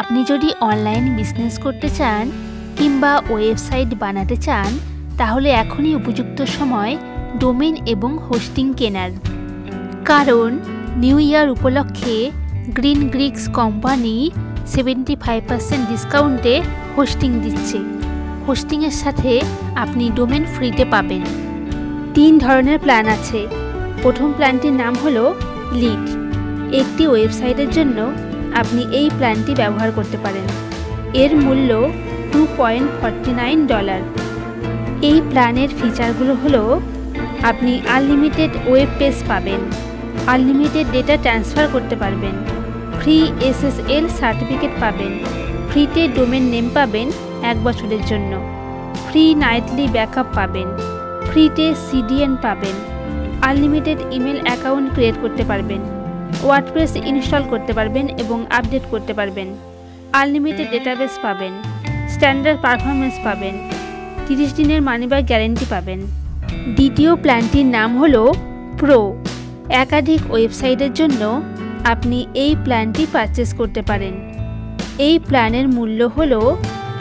আপনি যদি online business করতে চান কিংবা ওয়েবসাইট বানাতে চান, তাহলে এখনই উপযুক্ত সময় ডোমেন এবং হোস্টিং কেনার। কারণ নিউ ইয়ার উপলক্ষে GreenGeeks company seventy five percent ডিসকাউন্টে হোস্টিং দিচ্ছে হোস্টিংয়ের সাথে আপনি ডোমেন ফ্রিতে পাবেন। তিন ধরনের প্ল্যান আছে। প্রথম প্ল্যানটির নাম হলো লিড একটি ওয়েবসাইটের জন্য আপনি এই প্ল্যানটি ব্যবহার করতে পারেন। এর মূল্য two point forty nine dollar এই প্ল্যানের ফিচারগুলো হলো, আপনি আনলিমিটেড ওয়েব পেজ পাবেন আনলিমিটেড ডেটা ট্রান্সফার করতে পারবেন ফ্রি এসএসএল সার্টিফিকেট পাবেন ফ্রিতে ডোমেন নেম পাবেন এক বছরের জন্য ফ্রি নাইটলি ব্যাকআপ পাবেন ফ্রিতে সিডিএন পাবেন আনলিমিটেড ইমেল অ্যাকাউন্ট ক্রিয়েট করতে পারবেন। ওয়ার্ডপ্রেস ইনস্টল করতে পারবেন এবং আপডেট করতে পারবেন। আনলিমিটেড ডেটাবেস পাবেন স্ট্যান্ডার্ড পারফরমেন্স পাবেন, তিরিশ দিনের মানিব্যাগ গ্যারেন্টি পাবেন। দ্বিতীয় প্ল্যানটির নাম হলো প্রো একাধিক ওয়েবসাইটের জন্য আপনি এই প্ল্যানটি পারচেস করতে পারেন। এই প্ল্যানের মূল্য হল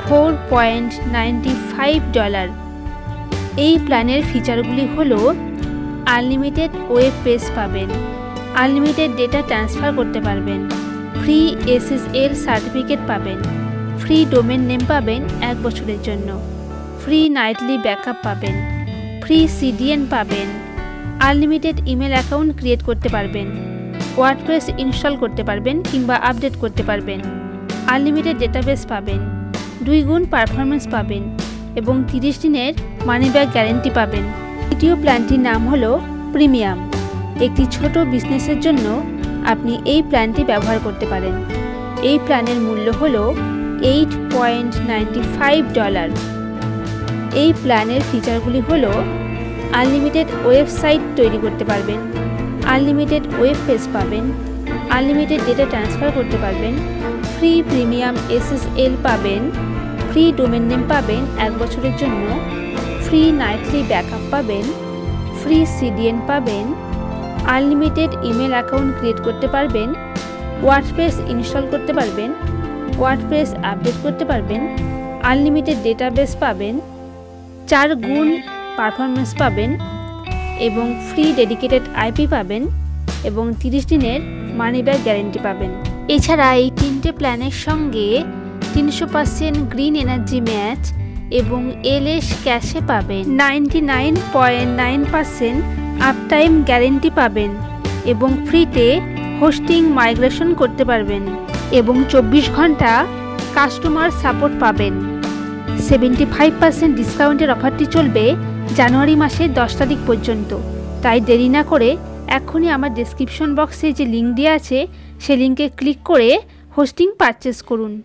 four point ninety five dollar এই প্ল্যানের ফিচারগুলি হল আনলিমিটেড ওয়েব পেজ পাবেন। আনলিমিটেড ডেটা ট্রান্সফার করতে পারবেন। ফ্রি এসএসএল সার্টিফিকেট পাবেন। ফ্রি ডোমেন নেম পাবেন এক বছরের জন্য। ফ্রি নাইটলি ব্যাকআপ পাবেন। ফ্রি সিডিএন পাবেন। আনলিমিটেড ইমেল অ্যাকাউন্ট ক্রিয়েট করতে পারবেন। ওয়ার্ডপ্রেস ইনস্টল করতে পারবেন কিংবা আপডেট করতে পারবেন। আনলিমিটেড ডেটাবেস পাবেন। দুই গুণ পারফরমেন্স পাবেন এবং তিরিশ দিনের মানিব্যাগ গ্যারেন্টি পাবেন। দ্বিতীয় প্ল্যানটির নাম হলো প্রিমিয়াম। একটি ছোট বিজনেসের জন্য আপনি এই প্ল্যানটি ব্যবহার করতে পারেন। এই প্ল্যানের মূল্য হল eight point ninety five dollar. এই প্ল্যানের ফিচারগুলি হল আনলিমিটেড ওয়েবসাইট তৈরি করতে পারবেন, আনলিমিটেড ওয়েব পেজ পাবেন, আনলিমিটেড ডেটা ট্রান্সফার করতে পারবেন, ফ্রি প্রিমিয়াম এসএসএল পাবেন, ফ্রি ডোমেন নেম পাবেন এক বছরের জন্য, ফ্রি নাইটলি ব্যাকআপ পাবেন, ফ্রি সিডিএন পাবেন আনলিমিটেড ইমেল অ্যাকাউন্ট ক্রিয়েট করতে পারবেন, ওয়ার্ডপ্রেস ইনস্টল করতে পারবেন, ওয়ার্ডপ্রেস আপডেট করতে পারবেন, আনলিমিটেড ডেটাবেস পাবেন, চার গুণ পারফরমেন্স পাবেন এবং ফ্রি ডেডিকেটেড আইপি পাবেন এবং তিরিশ দিনের মানি ব্যাক গ্যারেন্টি পাবেন। এছাড়া এই তিনটে প্ল্যানের সঙ্গে তিনশো পার্সেন্ট গ্রিন এনার্জি ম্যাচ এবং এলএস ক্যাশে পাবেন। Ninety nine point nine percent uptime guarantee পাবেন এবং ফ্রিতে হোস্টিং মাইগ্রেশন করতে পারবেন এবং চব্বিশ ঘণ্টা কাস্টমার সাপোর্ট পাবেন। সেভেন্টি ফাইভ পার্সেন্ট ডিসকাউন্টের অফারটি চলবে জানুয়ারি মাসের দশ তারিখ পর্যন্ত। তাই দেরি না করে এখনই আমার ডেসক্রিপশন বক্সে যে লিঙ্ক দেওয়া আছে, সে লিঙ্কে ক্লিক করে হোস্টিং পারচেস করুন।